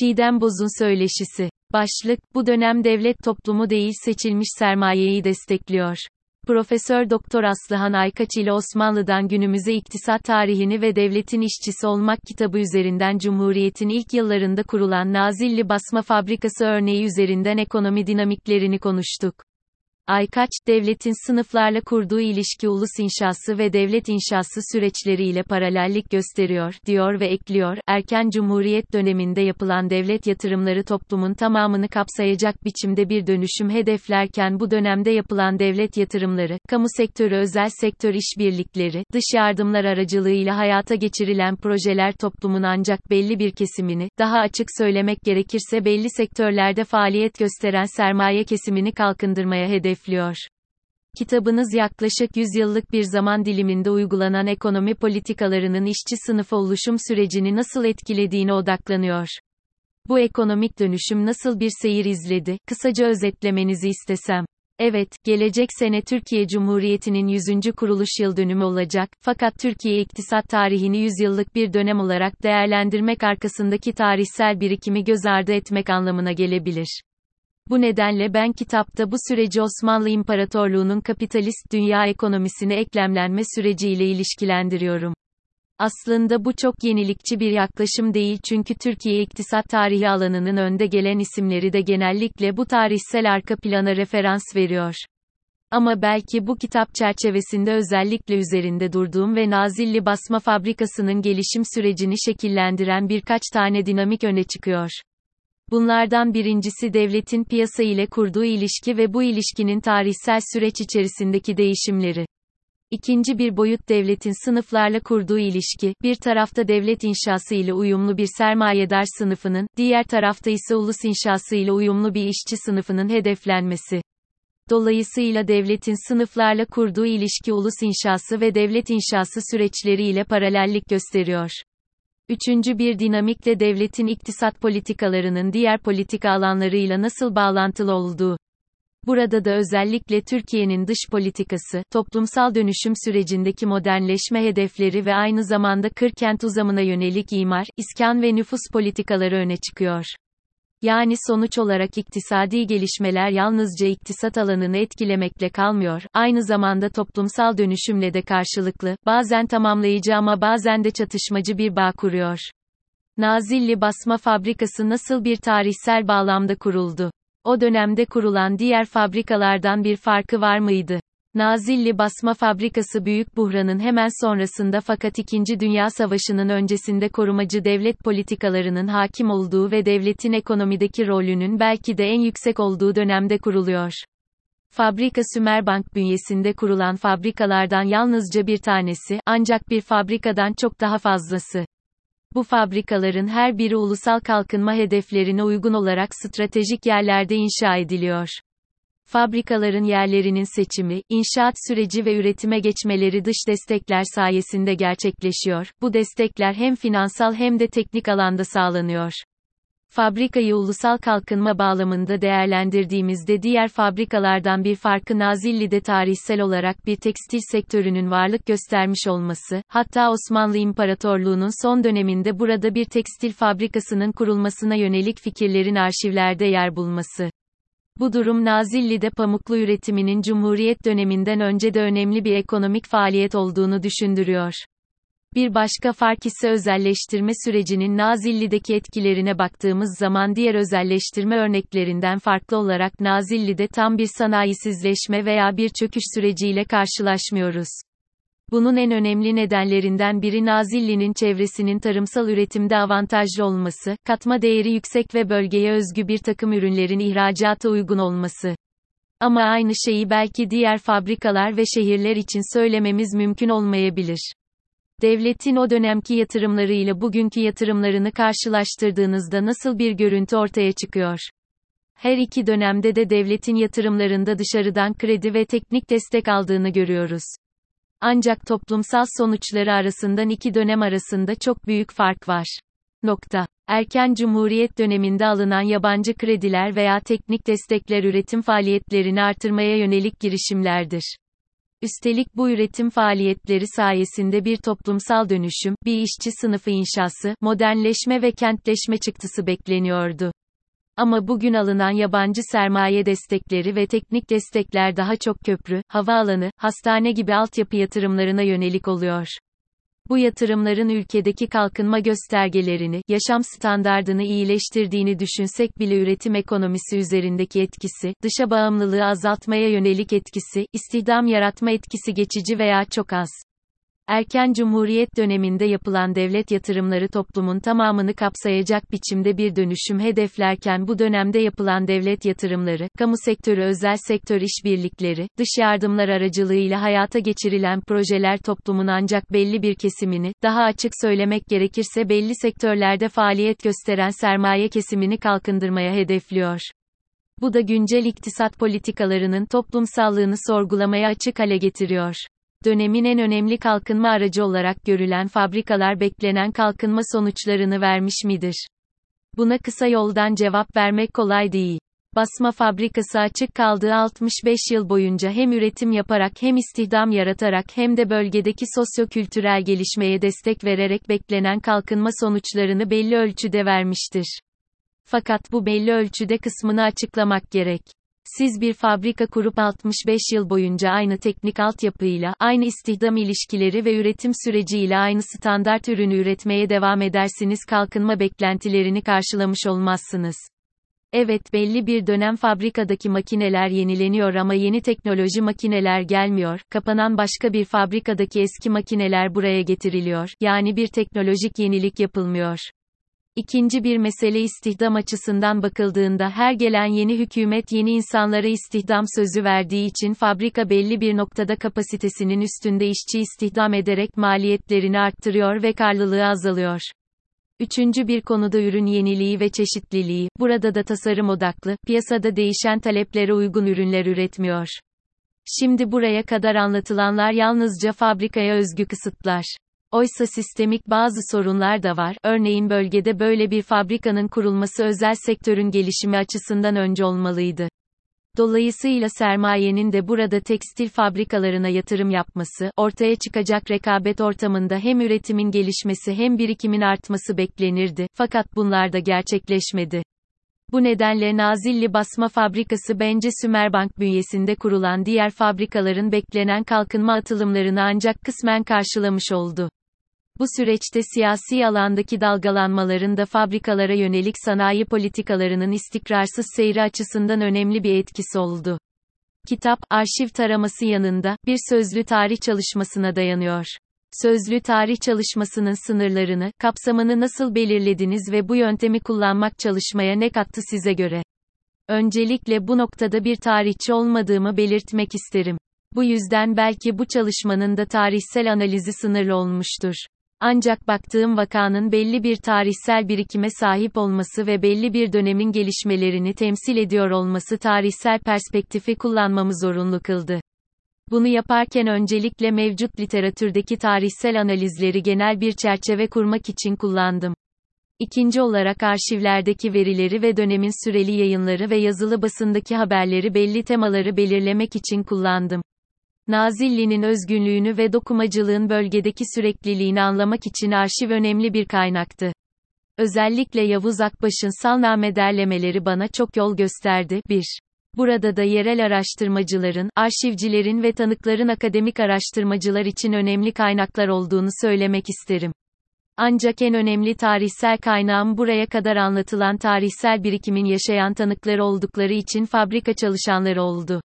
Çiğdem Boz'un söyleşisi. Başlık, bu dönem devlet toplumu değil seçilmiş sermayeyi destekliyor. Profesör Doktor Aslıhan Aykaç ile Osmanlı'dan günümüze iktisat tarihini ve devletin işçisi olmak kitabı üzerinden Cumhuriyet'in ilk yıllarında kurulan Nazilli Basma Fabrikası örneği üzerinden ekonomi dinamiklerini konuştuk. Aykaç, devletin sınıflarla kurduğu ilişki ulus inşası ve devlet inşası süreçleriyle paralellik gösteriyor, diyor ve ekliyor, erken cumhuriyet döneminde yapılan devlet yatırımları toplumun tamamını kapsayacak biçimde bir dönüşüm hedeflerken bu dönemde yapılan devlet yatırımları, kamu sektörü özel sektör işbirlikleri, dış yardımlar aracılığıyla hayata geçirilen projeler toplumun ancak belli bir kesimini, daha açık söylemek gerekirse belli sektörlerde faaliyet gösteren sermaye kesimini kalkındırmaya hedef hedefliyor. Kitabınız yaklaşık 100 yıllık bir zaman diliminde uygulanan ekonomi politikalarının işçi sınıfı oluşum sürecini nasıl etkilediğine odaklanıyor. Bu ekonomik dönüşüm nasıl bir seyir izledi? Kısaca özetlemenizi istesem. Evet, gelecek sene Türkiye Cumhuriyeti'nin 100. kuruluş yıl dönümü olacak, fakat Türkiye iktisat tarihini 100 yıllık bir dönem olarak değerlendirmek arkasındaki tarihsel birikimi göz ardı etmek anlamına gelebilir. Bu nedenle ben kitapta bu süreci Osmanlı İmparatorluğu'nun kapitalist dünya ekonomisine eklemlenme süreciyle ilişkilendiriyorum. Aslında bu çok yenilikçi bir yaklaşım değil çünkü Türkiye iktisat tarihi alanının önde gelen isimleri de genellikle bu tarihsel arka plana referans veriyor. Ama belki bu kitap çerçevesinde özellikle üzerinde durduğum ve Nazilli Basma Fabrikası'nın gelişim sürecini şekillendiren birkaç tane dinamik öne çıkıyor. Bunlardan birincisi devletin piyasa ile kurduğu ilişki ve bu ilişkinin tarihsel süreç içerisindeki değişimleri. İkinci bir boyut devletin sınıflarla kurduğu ilişki, bir tarafta devlet inşası ile uyumlu bir sermayedar sınıfının, diğer tarafta ise ulus inşası ile uyumlu bir işçi sınıfının hedeflenmesi. Dolayısıyla devletin sınıflarla kurduğu ilişki ulus inşası ve devlet inşası süreçleriyle paralellik gösteriyor. Üçüncü bir dinamikle devletin iktisat politikalarının diğer politika alanlarıyla nasıl bağlantılı olduğu. Burada da özellikle Türkiye'nin dış politikası, toplumsal dönüşüm sürecindeki modernleşme hedefleri ve aynı zamanda kırkent uzamına yönelik imar, iskan ve nüfus politikaları öne çıkıyor. Yani sonuç olarak iktisadi gelişmeler yalnızca iktisat alanını etkilemekle kalmıyor, aynı zamanda toplumsal dönüşümle de karşılıklı, bazen tamamlayıcı ama bazen de çatışmacı bir bağ kuruyor. Nazilli Basma Fabrikası nasıl bir tarihsel bağlamda kuruldu? O dönemde kurulan diğer fabrikalardan bir farkı var mıydı? Nazilli Basma Fabrikası Büyük Buhran'ın hemen sonrasında fakat İkinci Dünya Savaşı'nın öncesinde korumacı devlet politikalarının hakim olduğu ve devletin ekonomideki rolünün belki de en yüksek olduğu dönemde kuruluyor. Fabrika Sümerbank bünyesinde kurulan fabrikalardan yalnızca bir tanesi, ancak bir fabrikadan çok daha fazlası. Bu fabrikaların her biri ulusal kalkınma hedeflerine uygun olarak stratejik yerlerde inşa ediliyor. Fabrikaların yerlerinin seçimi, inşaat süreci ve üretime geçmeleri dış destekler sayesinde gerçekleşiyor. Bu destekler hem finansal hem de teknik alanda sağlanıyor. Fabrikayı ulusal kalkınma bağlamında değerlendirdiğimizde diğer fabrikalardan bir farkı Nazilli'de tarihsel olarak bir tekstil sektörünün varlık göstermiş olması, hatta Osmanlı İmparatorluğu'nun son döneminde burada bir tekstil fabrikasının kurulmasına yönelik fikirlerin arşivlerde yer bulması. Bu durum Nazilli'de pamuklu üretiminin Cumhuriyet döneminden önce de önemli bir ekonomik faaliyet olduğunu düşündürüyor. Bir başka fark ise özelleştirme sürecinin Nazilli'deki etkilerine baktığımız zaman diğer özelleştirme örneklerinden farklı olarak Nazilli'de tam bir sanayisizleşme veya bir çöküş süreciyle karşılaşmıyoruz. Bunun en önemli nedenlerinden biri Nazilli'nin çevresinin tarımsal üretimde avantajlı olması, katma değeri yüksek ve bölgeye özgü bir takım ürünlerin ihracata uygun olması. Ama aynı şeyi belki diğer fabrikalar ve şehirler için söylememiz mümkün olmayabilir. Devletin o dönemki yatırımlarıyla bugünkü yatırımlarını karşılaştırdığınızda nasıl bir görüntü ortaya çıkıyor? Her iki dönemde de devletin yatırımlarında dışarıdan kredi ve teknik destek aldığını görüyoruz. Ancak toplumsal sonuçları arasından iki dönem arasında çok büyük fark var. Nokta. Erken Cumhuriyet döneminde alınan yabancı krediler veya teknik destekler üretim faaliyetlerini artırmaya yönelik girişimlerdir. Üstelik bu üretim faaliyetleri sayesinde bir toplumsal dönüşüm, bir işçi sınıfı inşası, modernleşme ve kentleşme çıktısı bekleniyordu. Ama bugün alınan yabancı sermaye destekleri ve teknik destekler daha çok köprü, havaalanı, hastane gibi altyapı yatırımlarına yönelik oluyor. Bu yatırımların ülkedeki kalkınma göstergelerini, yaşam standardını iyileştirdiğini düşünsek bile üretim ekonomisi üzerindeki etkisi, dışa bağımlılığı azaltmaya yönelik etkisi, istihdam yaratma etkisi geçici veya çok az. Erken Cumhuriyet döneminde yapılan devlet yatırımları toplumun tamamını kapsayacak biçimde bir dönüşüm hedeflerken bu dönemde yapılan devlet yatırımları, kamu sektörü özel sektör işbirlikleri, dış yardımlar aracılığıyla hayata geçirilen projeler toplumun ancak belli bir kesimini, daha açık söylemek gerekirse belli sektörlerde faaliyet gösteren sermaye kesimini kalkındırmaya hedefliyor. Bu da güncel iktisat politikalarının toplumsallığını sorgulamaya açık hale getiriyor dönemin en önemli kalkınma aracı olarak görülen fabrikalar beklenen kalkınma sonuçlarını vermiş midir? Buna kısa yoldan cevap vermek kolay değil. Basma fabrikası açık kaldığı 65 yıl boyunca hem üretim yaparak hem istihdam yaratarak hem de bölgedeki sosyo-kültürel gelişmeye destek vererek beklenen kalkınma sonuçlarını belli ölçüde vermiştir. Fakat bu belli ölçüde kısmını açıklamak gerek. Siz bir fabrika kurup 65 yıl boyunca aynı teknik altyapıyla, aynı istihdam ilişkileri ve üretim süreciyle aynı standart ürünü üretmeye devam edersiniz kalkınma beklentilerini karşılamış olmazsınız. Evet belli bir dönem fabrikadaki makineler yenileniyor ama yeni teknoloji makineler gelmiyor, kapanan başka bir fabrikadaki eski makineler buraya getiriliyor, yani bir teknolojik yenilik yapılmıyor. İkinci bir mesele istihdam açısından bakıldığında her gelen yeni hükümet yeni insanlara istihdam sözü verdiği için fabrika belli bir noktada kapasitesinin üstünde işçi istihdam ederek maliyetlerini arttırıyor ve karlılığı azalıyor. Üçüncü bir konuda ürün yeniliği ve çeşitliliği, burada da tasarım odaklı, piyasada değişen taleplere uygun ürünler üretmiyor. Şimdi buraya kadar anlatılanlar yalnızca fabrikaya özgü kısıtlar. Oysa sistemik bazı sorunlar da var. Örneğin bölgede böyle bir fabrikanın kurulması özel sektörün gelişimi açısından önce olmalıydı. Dolayısıyla sermayenin de burada tekstil fabrikalarına yatırım yapması, ortaya çıkacak rekabet ortamında hem üretimin gelişmesi hem birikimin artması beklenirdi. Fakat bunlar da gerçekleşmedi. Bu nedenle Nazilli Basma Fabrikası bence Sümerbank bünyesinde kurulan diğer fabrikaların beklenen kalkınma atılımlarını ancak kısmen karşılamış oldu. Bu süreçte siyasi alandaki dalgalanmaların da fabrikalara yönelik sanayi politikalarının istikrarsız seyri açısından önemli bir etkisi oldu. Kitap, arşiv taraması yanında, bir sözlü tarih çalışmasına dayanıyor. Sözlü tarih çalışmasının sınırlarını, kapsamını nasıl belirlediniz ve bu yöntemi kullanmak çalışmaya ne kattı size göre? Öncelikle bu noktada bir tarihçi olmadığımı belirtmek isterim. Bu yüzden belki bu çalışmanın da tarihsel analizi sınırlı olmuştur. Ancak baktığım vakanın belli bir tarihsel birikime sahip olması ve belli bir dönemin gelişmelerini temsil ediyor olması tarihsel perspektifi kullanmamı zorunlu kıldı. Bunu yaparken öncelikle mevcut literatürdeki tarihsel analizleri genel bir çerçeve kurmak için kullandım. İkinci olarak arşivlerdeki verileri ve dönemin süreli yayınları ve yazılı basındaki haberleri belli temaları belirlemek için kullandım. Nazilli'nin özgünlüğünü ve dokumacılığın bölgedeki sürekliliğini anlamak için arşiv önemli bir kaynaktı. Özellikle Yavuz Akbaş'ın salname derlemeleri bana çok yol gösterdi. 1. Burada da yerel araştırmacıların, arşivcilerin ve tanıkların akademik araştırmacılar için önemli kaynaklar olduğunu söylemek isterim. Ancak en önemli tarihsel kaynağım buraya kadar anlatılan tarihsel birikimin yaşayan tanıkları oldukları için fabrika çalışanları oldu.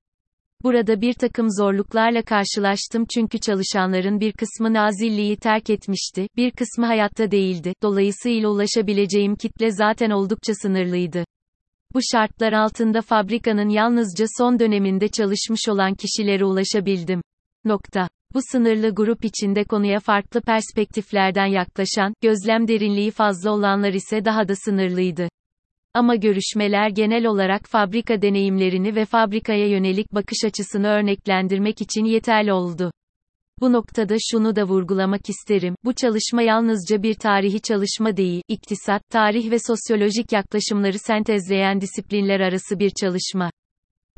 Burada bir takım zorluklarla karşılaştım çünkü çalışanların bir kısmı Nazilli'yi terk etmişti, bir kısmı hayatta değildi. Dolayısıyla ulaşabileceğim kitle zaten oldukça sınırlıydı. Bu şartlar altında fabrikanın yalnızca son döneminde çalışmış olan kişilere ulaşabildim. Nokta. Bu sınırlı grup içinde konuya farklı perspektiflerden yaklaşan, gözlem derinliği fazla olanlar ise daha da sınırlıydı. Ama görüşmeler genel olarak fabrika deneyimlerini ve fabrikaya yönelik bakış açısını örneklendirmek için yeterli oldu. Bu noktada şunu da vurgulamak isterim. Bu çalışma yalnızca bir tarihi çalışma değil, iktisat, tarih ve sosyolojik yaklaşımları sentezleyen disiplinler arası bir çalışma.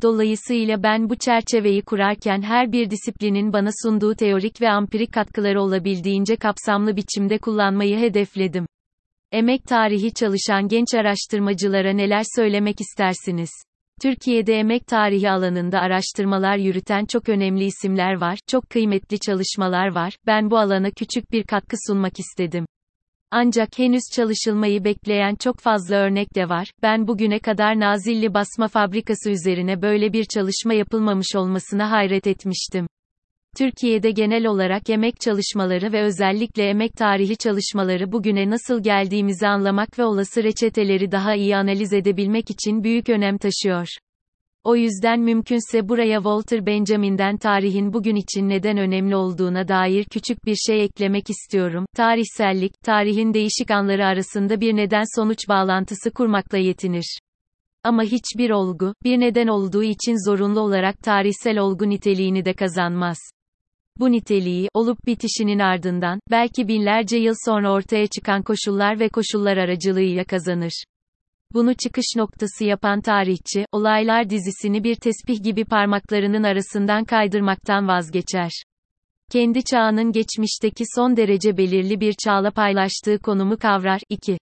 Dolayısıyla ben bu çerçeveyi kurarken her bir disiplinin bana sunduğu teorik ve ampirik katkıları olabildiğince kapsamlı biçimde kullanmayı hedefledim. Emek tarihi çalışan genç araştırmacılara neler söylemek istersiniz? Türkiye'de emek tarihi alanında araştırmalar yürüten çok önemli isimler var, çok kıymetli çalışmalar var. Ben bu alana küçük bir katkı sunmak istedim. Ancak henüz çalışılmayı bekleyen çok fazla örnek de var. Ben bugüne kadar Nazilli Basma Fabrikası üzerine böyle bir çalışma yapılmamış olmasına hayret etmiştim. Türkiye'de genel olarak emek çalışmaları ve özellikle emek tarihi çalışmaları bugüne nasıl geldiğimizi anlamak ve olası reçeteleri daha iyi analiz edebilmek için büyük önem taşıyor. O yüzden mümkünse buraya Walter Benjamin'den tarihin bugün için neden önemli olduğuna dair küçük bir şey eklemek istiyorum. Tarihsellik, tarihin değişik anları arasında bir neden-sonuç bağlantısı kurmakla yetinir. Ama hiçbir olgu, bir neden olduğu için zorunlu olarak tarihsel olgu niteliğini de kazanmaz. Bu niteliği, olup bitişinin ardından, belki binlerce yıl sonra ortaya çıkan koşullar ve koşullar aracılığıyla kazanır. Bunu çıkış noktası yapan tarihçi, olaylar dizisini bir tesbih gibi parmaklarının arasından kaydırmaktan vazgeçer. Kendi çağının geçmişteki son derece belirli bir çağla paylaştığı konumu kavrar. 2.